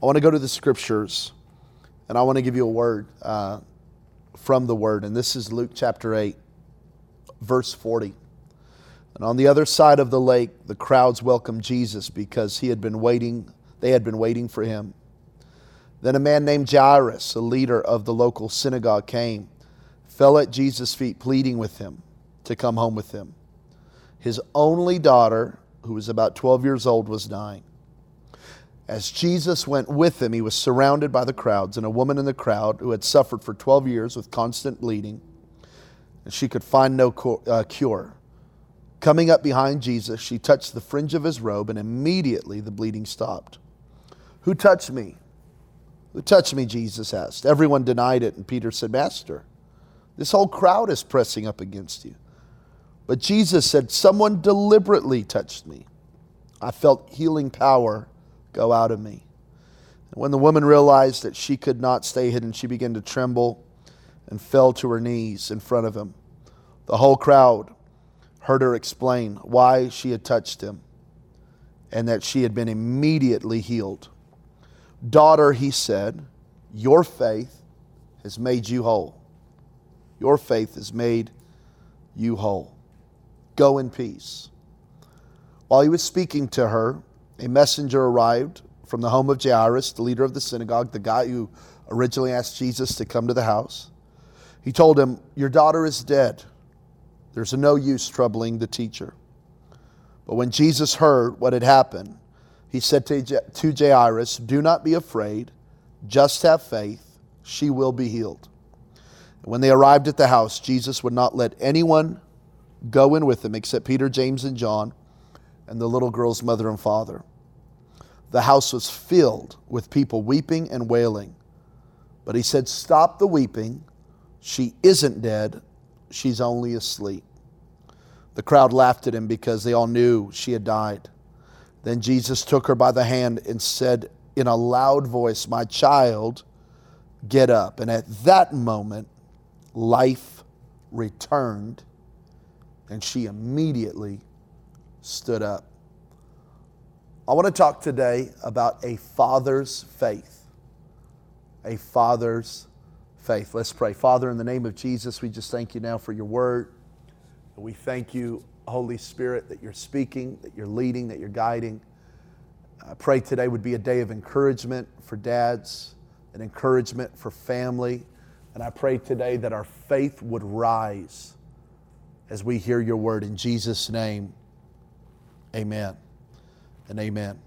I want to go to the scriptures and I want to give you a word uh, from the word. And this is Luke chapter 8, verse 40. And on the other side of the lake, the crowds welcomed Jesus because he had been waiting, they had been waiting for him. Then a man named Jairus, a leader of the local synagogue, came, fell at Jesus' feet, pleading with him to come home with him. His only daughter, who was about 12 years old, was dying. As Jesus went with him, he was surrounded by the crowds, and a woman in the crowd who had suffered for 12 years with constant bleeding, and she could find no uh, cure. Coming up behind Jesus, she touched the fringe of his robe, and immediately the bleeding stopped. Who touched me? Who touched me? Jesus asked. Everyone denied it, and Peter said, Master, this whole crowd is pressing up against you. But Jesus said, Someone deliberately touched me. I felt healing power go out of me. And when the woman realized that she could not stay hidden, she began to tremble and fell to her knees in front of him. The whole crowd heard her explain why she had touched him and that she had been immediately healed. Daughter, he said, your faith has made you whole. Your faith has made you whole. Go in peace. While he was speaking to her, a messenger arrived from the home of Jairus, the leader of the synagogue, the guy who originally asked Jesus to come to the house. He told him, Your daughter is dead. There's no use troubling the teacher. But when Jesus heard what had happened, he said to, to Jairus, Do not be afraid, just have faith, she will be healed. And when they arrived at the house, Jesus would not let anyone go in with him except Peter, James, and John and the little girl's mother and father. The house was filled with people weeping and wailing. But he said, Stop the weeping. She isn't dead, she's only asleep. The crowd laughed at him because they all knew she had died. Then Jesus took her by the hand and said in a loud voice, My child, get up. And at that moment, life returned, and she immediately stood up. I want to talk today about a father's faith. A father's faith. Let's pray. Father, in the name of Jesus, we just thank you now for your word. We thank you, Holy Spirit, that you're speaking, that you're leading, that you're guiding. I pray today would be a day of encouragement for dads, an encouragement for family. And I pray today that our faith would rise as we hear your word. In Jesus' name, Amen and amen.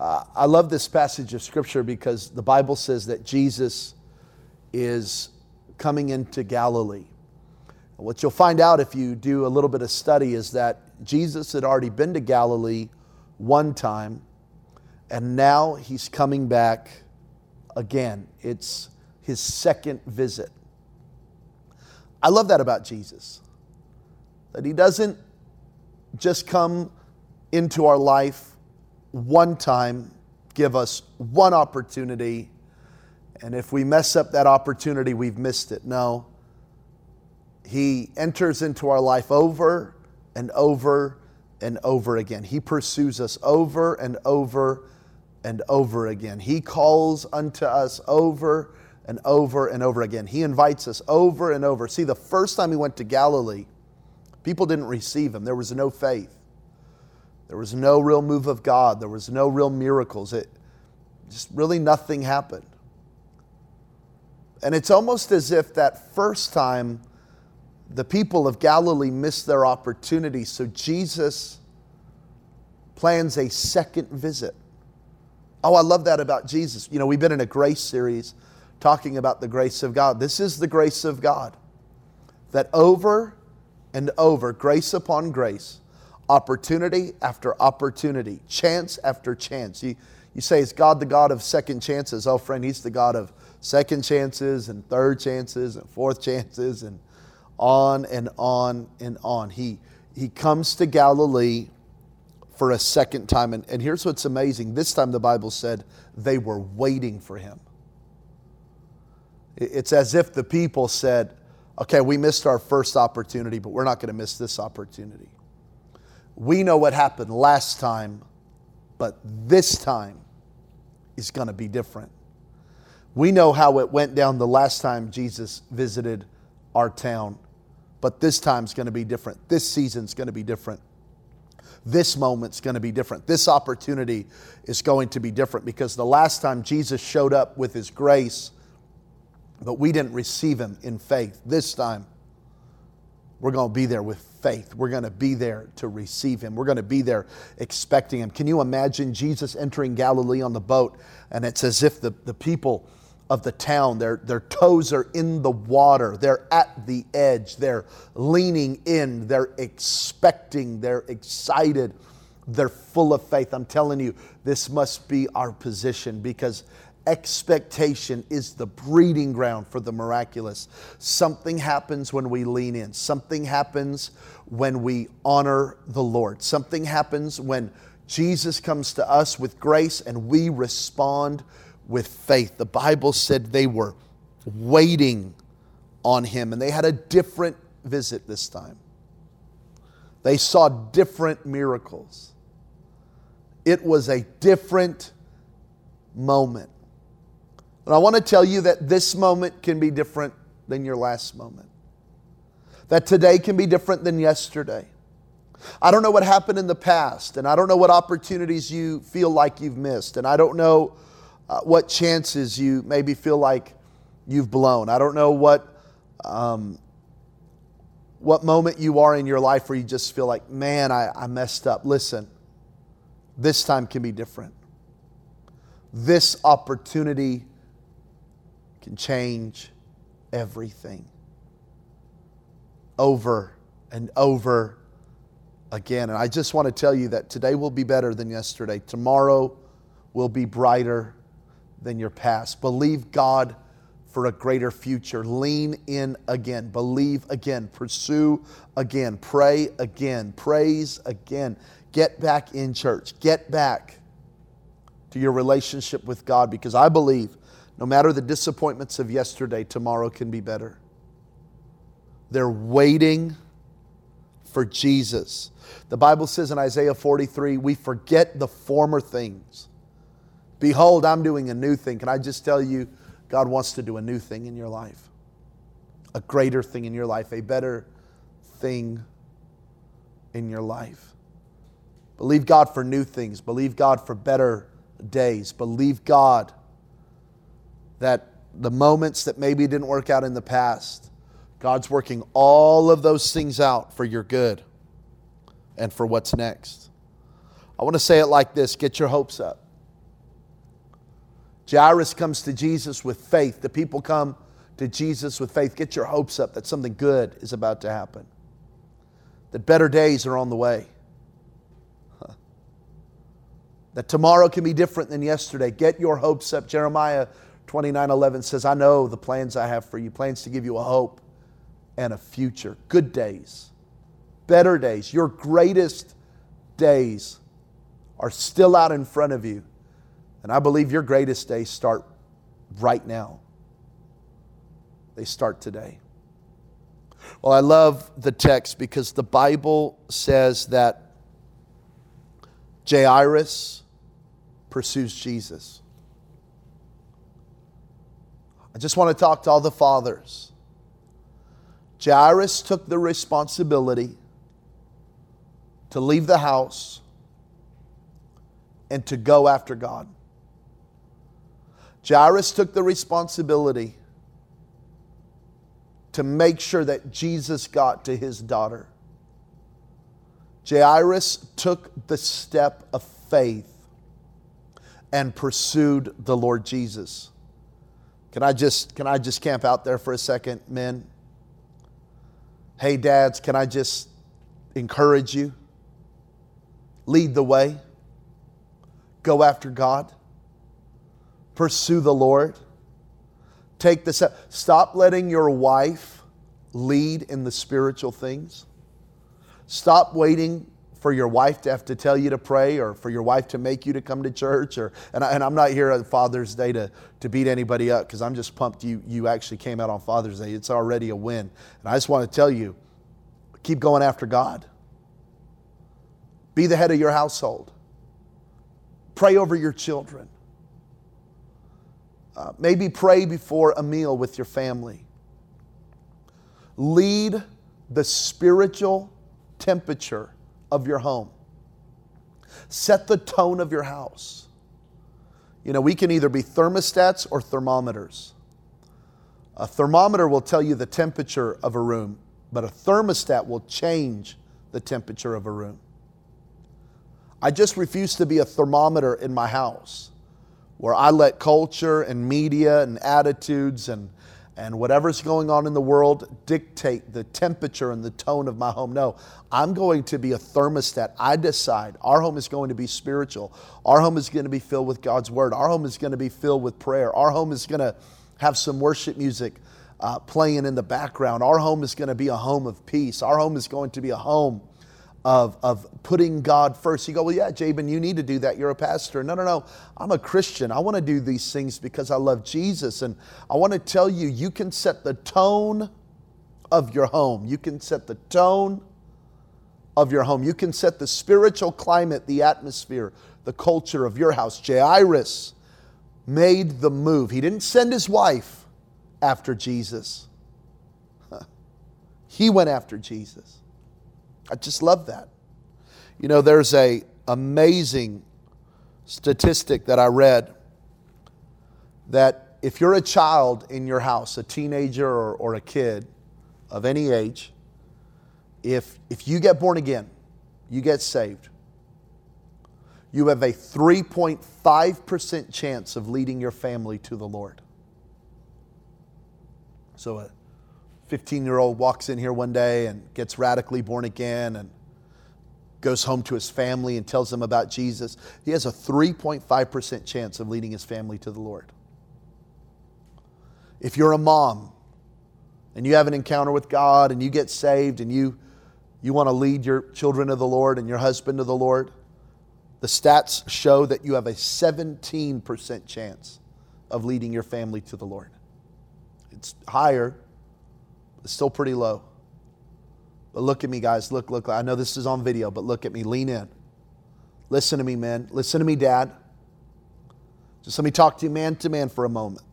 Uh, I love this passage of Scripture because the Bible says that Jesus is coming into Galilee. What you'll find out if you do a little bit of study is that Jesus had already been to Galilee one time, and now he's coming back again. It's his second visit. I love that about Jesus, that he doesn't just come into our life one time, give us one opportunity, and if we mess up that opportunity, we've missed it. No. He enters into our life over and over and over again. He pursues us over and over and over again. He calls unto us over and over and over again. He invites us over and over. See, the first time he went to Galilee, people didn't receive him, there was no faith. There was no real move of God. There was no real miracles. It just really nothing happened. And it's almost as if that first time the people of Galilee missed their opportunity. So Jesus plans a second visit. Oh, I love that about Jesus. You know, we've been in a grace series talking about the grace of God. This is the grace of God that over and over, grace upon grace, opportunity after opportunity, chance after chance. You, you say, Is God the God of second chances? Oh, friend, He's the God of second chances and third chances and fourth chances and on and on and on. He, he comes to Galilee for a second time. And, and here's what's amazing this time the Bible said they were waiting for him. It's as if the people said, Okay, we missed our first opportunity, but we're not going to miss this opportunity. We know what happened last time, but this time is going to be different. We know how it went down the last time Jesus visited our town, but this time's going to be different. This season's going to be different. This moment's going to be different. This opportunity is going to be different because the last time Jesus showed up with his grace, but we didn't receive him in faith. This time, we're going to be there with faith. We're going to be there to receive him. We're going to be there expecting him. Can you imagine Jesus entering Galilee on the boat? And it's as if the, the people of the town, their, their toes are in the water, they're at the edge, they're leaning in, they're expecting, they're excited, they're full of faith. I'm telling you, this must be our position because expectation is the breeding ground for the miraculous. Something happens when we lean in, something happens when we honor the Lord, something happens when Jesus comes to us with grace and we respond with faith. The Bible said they were waiting on him and they had a different visit this time. They saw different miracles. It was a different moment. And I want to tell you that this moment can be different than your last moment. That today can be different than yesterday. I don't know what happened in the past, and I don't know what opportunities you feel like you've missed, and I don't know uh, what chances you maybe feel like you've blown. I don't know what, um, what moment you are in your life where you just feel like, man, I, I messed up. Listen, this time can be different. This opportunity can change everything over and over again. And I just want to tell you that today will be better than yesterday. Tomorrow will be brighter than your past. Believe God for a greater future. Lean in again. Believe again. Pursue again. Pray again. Praise again. Get back in church. Get back to your relationship with God because I believe no matter the disappointments of yesterday, tomorrow can be better. They're waiting for Jesus. The Bible says in Isaiah 43, we forget the former things. Behold, I'm doing a new thing. Can I just tell you, God wants to do a new thing in your life, a greater thing in your life, a better thing in your life. Believe God for new things. Believe God for better days. Believe God that the moments that maybe didn't work out in the past, God's working all of those things out for your good and for what's next. I want to say it like this get your hopes up. Jairus comes to Jesus with faith. The people come to Jesus with faith. Get your hopes up that something good is about to happen, that better days are on the way, that tomorrow can be different than yesterday. Get your hopes up. Jeremiah 29 11 says, I know the plans I have for you, plans to give you a hope and a future. Good days, better days. Your greatest days are still out in front of you. And I believe your greatest days start right now. They start today. Well, I love the text because the Bible says that Jairus pursues Jesus. I just want to talk to all the fathers. Jairus took the responsibility to leave the house and to go after God. Jairus took the responsibility to make sure that Jesus got to his daughter. Jairus took the step of faith and pursued the Lord Jesus. Can I just can I just camp out there for a second, men? Hey dads, can I just encourage you? Lead the way. Go after God. Pursue the Lord. Take the step. Stop letting your wife lead in the spiritual things. Stop waiting for your wife to have to tell you to pray or for your wife to make you to come to church or and, I, am not here on father's day to, to beat anybody up because i'm just pumped you, you actually came out on father's day. It's already a win. And i just want to tell you keep going after god. Be the head of your household. Pray over your children. Uh, maybe pray before a meal with your family. Lead the spiritual temperature of your home. Set the tone of your house. You know, we can either be thermostats or thermometers. A thermometer will tell you the temperature of a room, but a thermostat will change the temperature of a room. I just refuse to be a thermometer in my house where I let culture and media and attitudes and, and whatever's going on in the world dictate the temperature and the tone of my home. No, I'm going to be a thermostat. I decide our home is going to be spiritual. Our home is going to be filled with God's word. Our home is going to be filled with prayer. Our home is going to have some worship music uh, playing in the background. Our home is going to be a home of peace. Our home is going to be a home of, of putting God first. You go, well, yeah, Jabin, you need to do that. You're a pastor. No, no, no. I'm a Christian. I want to do these things because I love Jesus. And I want to tell you, you can set the tone of your home. You can set the tone of your home. You can set the spiritual climate, the atmosphere, the culture of your house. Jairus made the move. He didn't send his wife after Jesus, he went after Jesus. I just love that. You know, there's a amazing statistic that I read that if you're a child in your house, a teenager or, or a kid of any age, if, if you get born again, you get saved, you have a 3.5% chance of leading your family to the Lord. So a 15 year old walks in here one day and gets radically born again and goes home to his family and tells them about Jesus. He has a 3.5% chance of leading his family to the Lord. If you're a mom and you have an encounter with God and you get saved and you, you want to lead your children to the Lord and your husband to the Lord, the stats show that you have a 17% chance of leading your family to the Lord. It's higher it's still pretty low. But look at me, guys. Look, look. I know this is on video, but look at me. Lean in. Listen to me, man. Listen to me, Dad. Just let me talk to you man to man for a moment.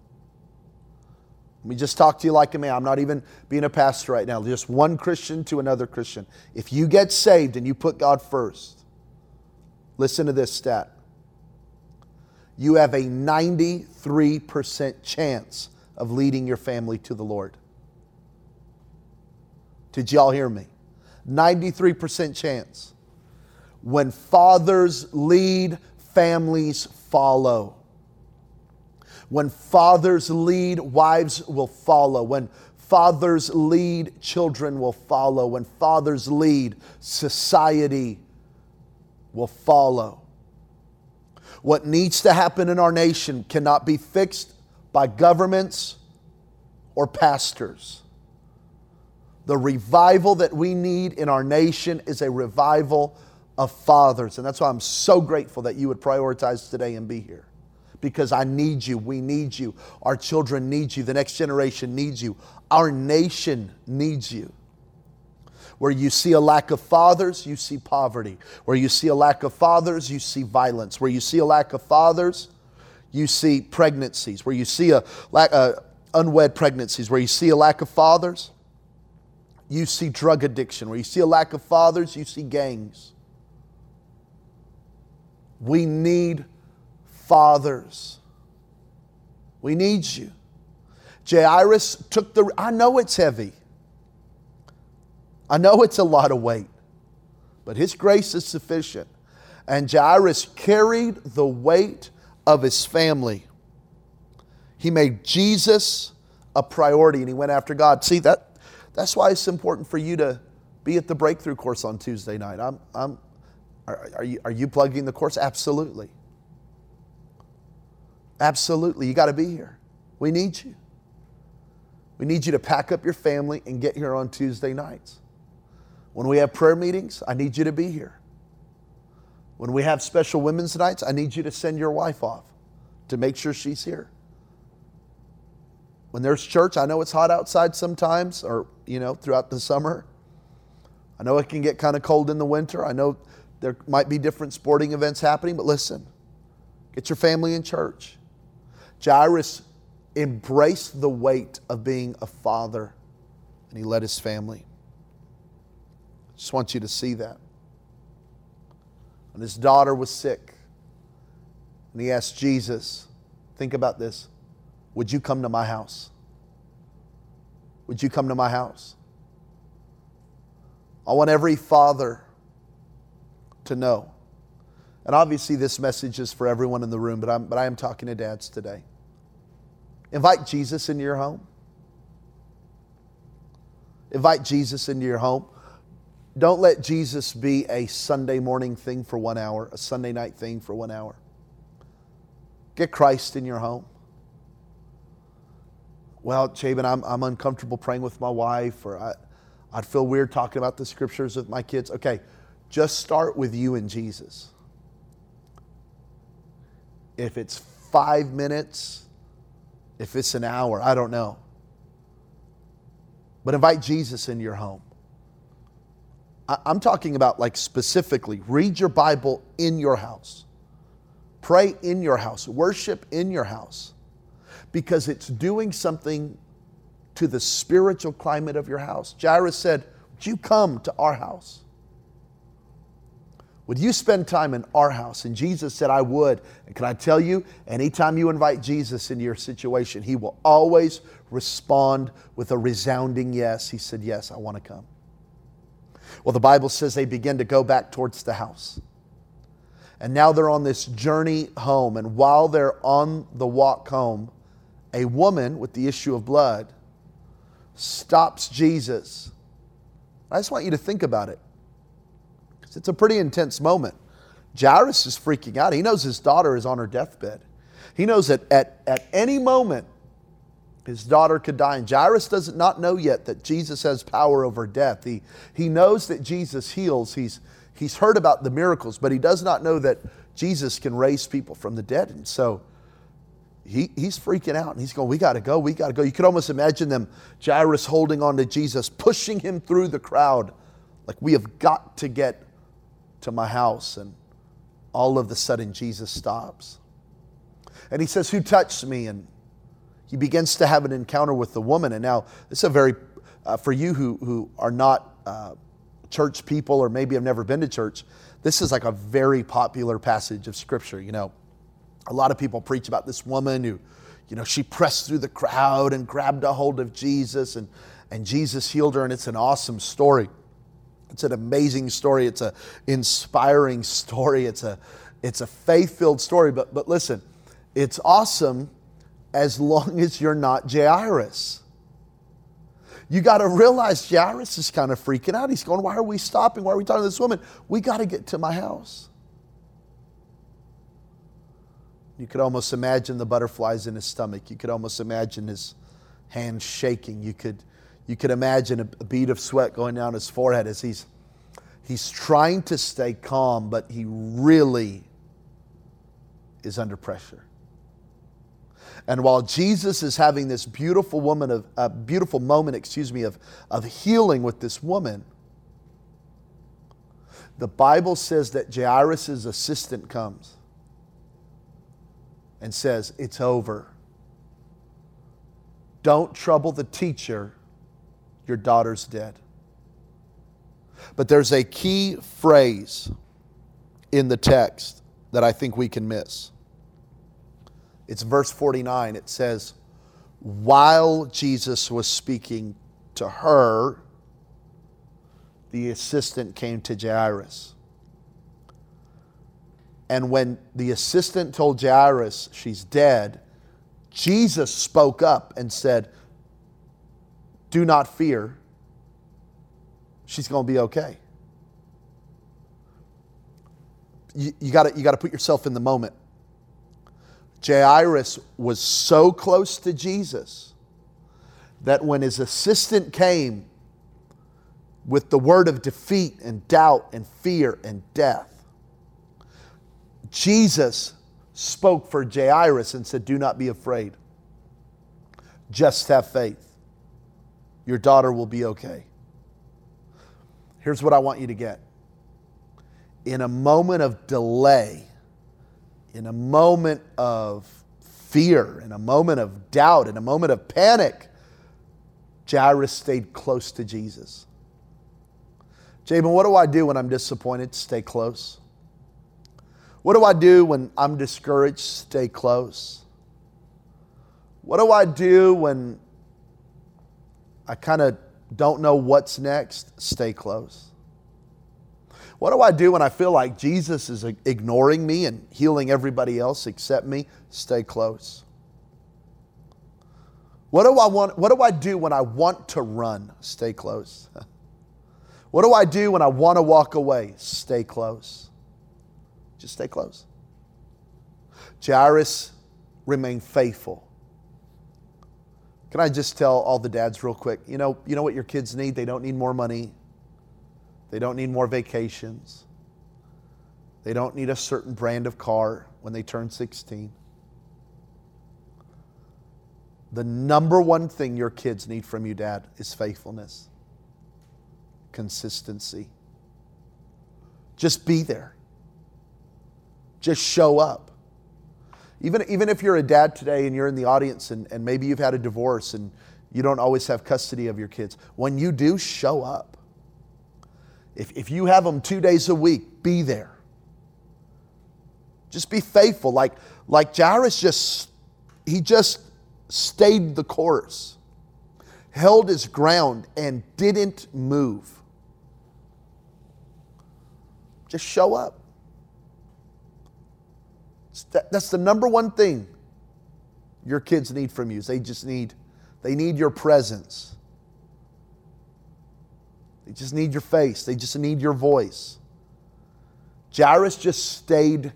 Let me just talk to you like a man. I'm not even being a pastor right now. Just one Christian to another Christian. If you get saved and you put God first, listen to this stat. You have a 93% chance of leading your family to the Lord. Did y'all hear me? 93% chance. When fathers lead, families follow. When fathers lead, wives will follow. When fathers lead, children will follow. When fathers lead, society will follow. What needs to happen in our nation cannot be fixed by governments or pastors. The revival that we need in our nation is a revival of fathers. And that's why I'm so grateful that you would prioritize today and be here. Because I need you. We need you. Our children need you. The next generation needs you. Our nation needs you. Where you see a lack of fathers, you see poverty. Where you see a lack of fathers, you see violence. Where you see a lack of fathers, you see pregnancies. Where you see a lack, uh, unwed pregnancies. Where you see a lack of fathers, you see drug addiction. Where you see a lack of fathers, you see gangs. We need fathers. We need you. Jairus took the, I know it's heavy. I know it's a lot of weight, but his grace is sufficient. And Jairus carried the weight of his family. He made Jesus a priority and he went after God. See, that, that's why it's important for you to be at the breakthrough course on Tuesday night. I'm, I'm, are, are, you, are you plugging the course? Absolutely. Absolutely. You got to be here. We need you. We need you to pack up your family and get here on Tuesday nights. When we have prayer meetings, I need you to be here. When we have special women's nights, I need you to send your wife off to make sure she's here when there's church, I know it's hot outside sometimes, or, you know, throughout the summer. I know it can get kind of cold in the winter. I know there might be different sporting events happening, but listen, get your family in church. Jairus embraced the weight of being a father and he led his family. Just want you to see that. And his daughter was sick. And he asked Jesus, think about this, would you come to my house? Would you come to my house? I want every father to know. And obviously, this message is for everyone in the room, but, I'm, but I am talking to dads today. Invite Jesus into your home. Invite Jesus into your home. Don't let Jesus be a Sunday morning thing for one hour, a Sunday night thing for one hour. Get Christ in your home. Well, Jabin, I'm, I'm uncomfortable praying with my wife, or I, I'd feel weird talking about the scriptures with my kids. Okay, just start with you and Jesus. If it's five minutes, if it's an hour, I don't know. But invite Jesus into your home. I'm talking about, like, specifically, read your Bible in your house, pray in your house, worship in your house, because it's doing something to the spiritual climate of your house. Jairus said, Would you come to our house? Would you spend time in our house? And Jesus said, I would. And can I tell you, anytime you invite Jesus into your situation, he will always respond with a resounding yes. He said, Yes, I want to come. Well, the Bible says they begin to go back towards the house. And now they're on this journey home. And while they're on the walk home, a woman with the issue of blood stops Jesus. I just want you to think about it. Because it's a pretty intense moment. Jairus is freaking out. He knows his daughter is on her deathbed. He knows that at, at any moment his daughter could die. And Jairus does not know yet that Jesus has power over death. He, he knows that Jesus heals. He's, he's heard about the miracles, but he does not know that Jesus can raise people from the dead. And so he, he's freaking out and he's going, We got to go, we got to go. You could almost imagine them, Jairus holding on to Jesus, pushing him through the crowd, like, We have got to get to my house. And all of a sudden, Jesus stops. And he says, Who touched me? And he begins to have an encounter with the woman. And now, this is a very, uh, for you who, who are not uh, church people or maybe have never been to church, this is like a very popular passage of Scripture. You know, a lot of people preach about this woman who, you know, she pressed through the crowd and grabbed a hold of Jesus and, and Jesus healed her, and it's an awesome story. It's an amazing story. It's an inspiring story. It's a, it's a faith filled story. But, but listen, it's awesome as long as you're not Jairus. You got to realize Jairus is kind of freaking out. He's going, Why are we stopping? Why are we talking to this woman? We got to get to my house. You could almost imagine the butterflies in his stomach. You could almost imagine his hands shaking. You could, you could imagine a, a bead of sweat going down his forehead as he's, he's trying to stay calm, but he really is under pressure. And while Jesus is having this beautiful woman of a beautiful moment, excuse me, of, of healing with this woman, the Bible says that Jairus' assistant comes and says, It's over. Don't trouble the teacher, your daughter's dead. But there's a key phrase in the text that I think we can miss. It's verse 49. It says, While Jesus was speaking to her, the assistant came to Jairus. And when the assistant told Jairus she's dead, Jesus spoke up and said, Do not fear. She's going to be okay. You, you got you to put yourself in the moment. Jairus was so close to Jesus that when his assistant came with the word of defeat and doubt and fear and death, Jesus spoke for Jairus and said, Do not be afraid. Just have faith. Your daughter will be okay. Here's what I want you to get. In a moment of delay, in a moment of fear, in a moment of doubt, in a moment of panic, Jairus stayed close to Jesus. Jabin, what do I do when I'm disappointed? Stay close. What do I do when I'm discouraged? Stay close. What do I do when I kind of don't know what's next? Stay close. What do I do when I feel like Jesus is ignoring me and healing everybody else except me? Stay close. What do I want what do I do when I want to run? Stay close. What do I do when I want to walk away? Stay close. Just stay close. Jairus remained faithful. Can I just tell all the dads real quick? You know, you know what your kids need? They don't need more money. They don't need more vacations. They don't need a certain brand of car when they turn 16. The number one thing your kids need from you, dad, is faithfulness, consistency. Just be there. Just show up. Even, even if you're a dad today and you're in the audience and, and maybe you've had a divorce and you don't always have custody of your kids, when you do, show up. If, if you have them two days a week, be there. Just be faithful. Like, like Jairus just, he just stayed the course, held his ground, and didn't move. Just show up. That's the number one thing your kids need from you. Is they just need, they need your presence. They just need your face. They just need your voice. Jairus just stayed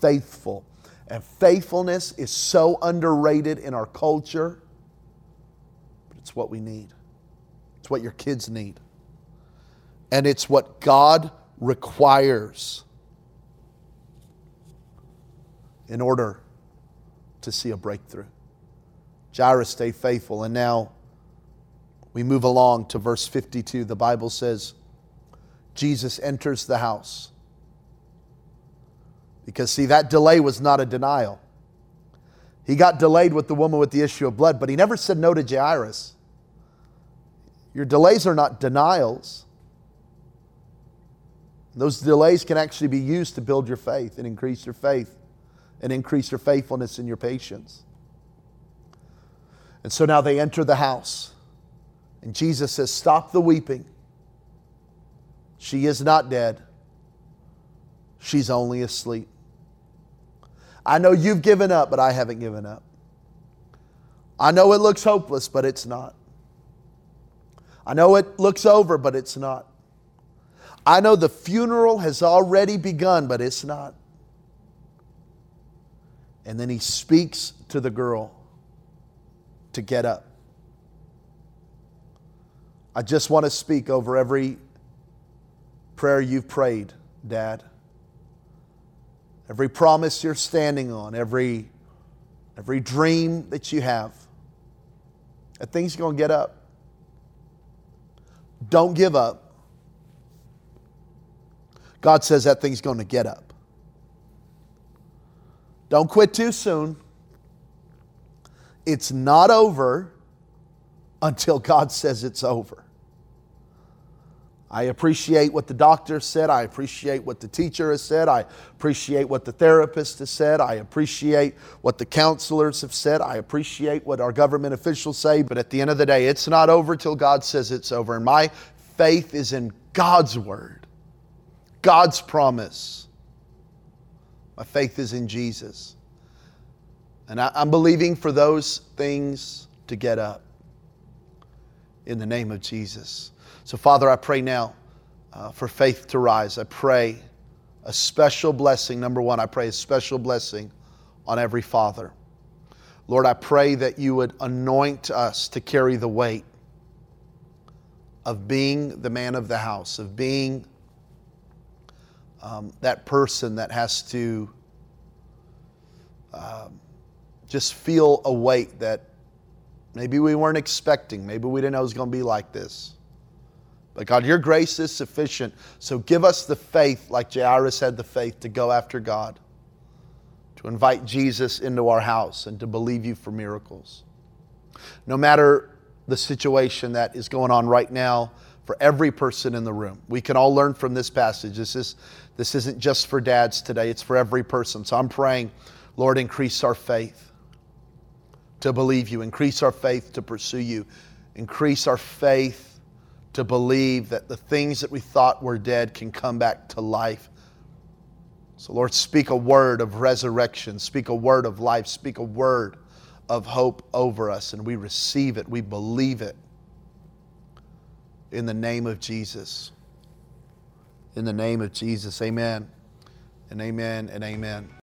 faithful. And faithfulness is so underrated in our culture, but it's what we need. It's what your kids need. And it's what God requires in order to see a breakthrough. Jairus stayed faithful, and now we move along to verse 52. The Bible says, Jesus enters the house. Because, see, that delay was not a denial. He got delayed with the woman with the issue of blood, but he never said no to Jairus. Your delays are not denials. Those delays can actually be used to build your faith and increase your faith and increase your faithfulness and your patience. And so now they enter the house. And Jesus says, Stop the weeping. She is not dead, she's only asleep. I know you've given up, but I haven't given up. I know it looks hopeless, but it's not. I know it looks over, but it's not. I know the funeral has already begun, but it's not. And then he speaks to the girl to get up. I just want to speak over every prayer you've prayed, Dad. Every promise you're standing on, every, every dream that you have. That thing's going to get up. Don't give up. God says that thing's going to get up. Don't quit too soon. It's not over until God says it's over. I appreciate what the doctor said. I appreciate what the teacher has said. I appreciate what the therapist has said. I appreciate what the counselors have said. I appreciate what our government officials say. But at the end of the day, it's not over till God says it's over. And my faith is in God's word, God's promise. My faith is in Jesus. And I, am believing for those things to get up in the name of Jesus. So, Father, I pray now uh, for faith to rise. I pray a special blessing. Number one, I pray a special blessing on every father. Lord, I pray that you would anoint us to carry the weight of being the man of the house, of being um, that person that has to um, just feel a weight that maybe we weren't expecting. Maybe we didn't know it was going to be like this. But God, your grace is sufficient. So give us the faith, like Jairus had the faith, to go after God, to invite Jesus into our house and to believe you for miracles. No matter the situation that is going on right now for every person in the room, we can all learn from this passage. This, is, this isn't just for dads today, it's for every person. So I'm praying, Lord, increase our faith to believe you, increase our faith to pursue you, increase our faith to believe that the things that we thought were dead can come back to life. So, Lord, speak a word of resurrection, speak a word of life, speak a word of hope over us, and we receive it, we believe it. In the name of Jesus. In the name of Jesus, amen and amen and amen.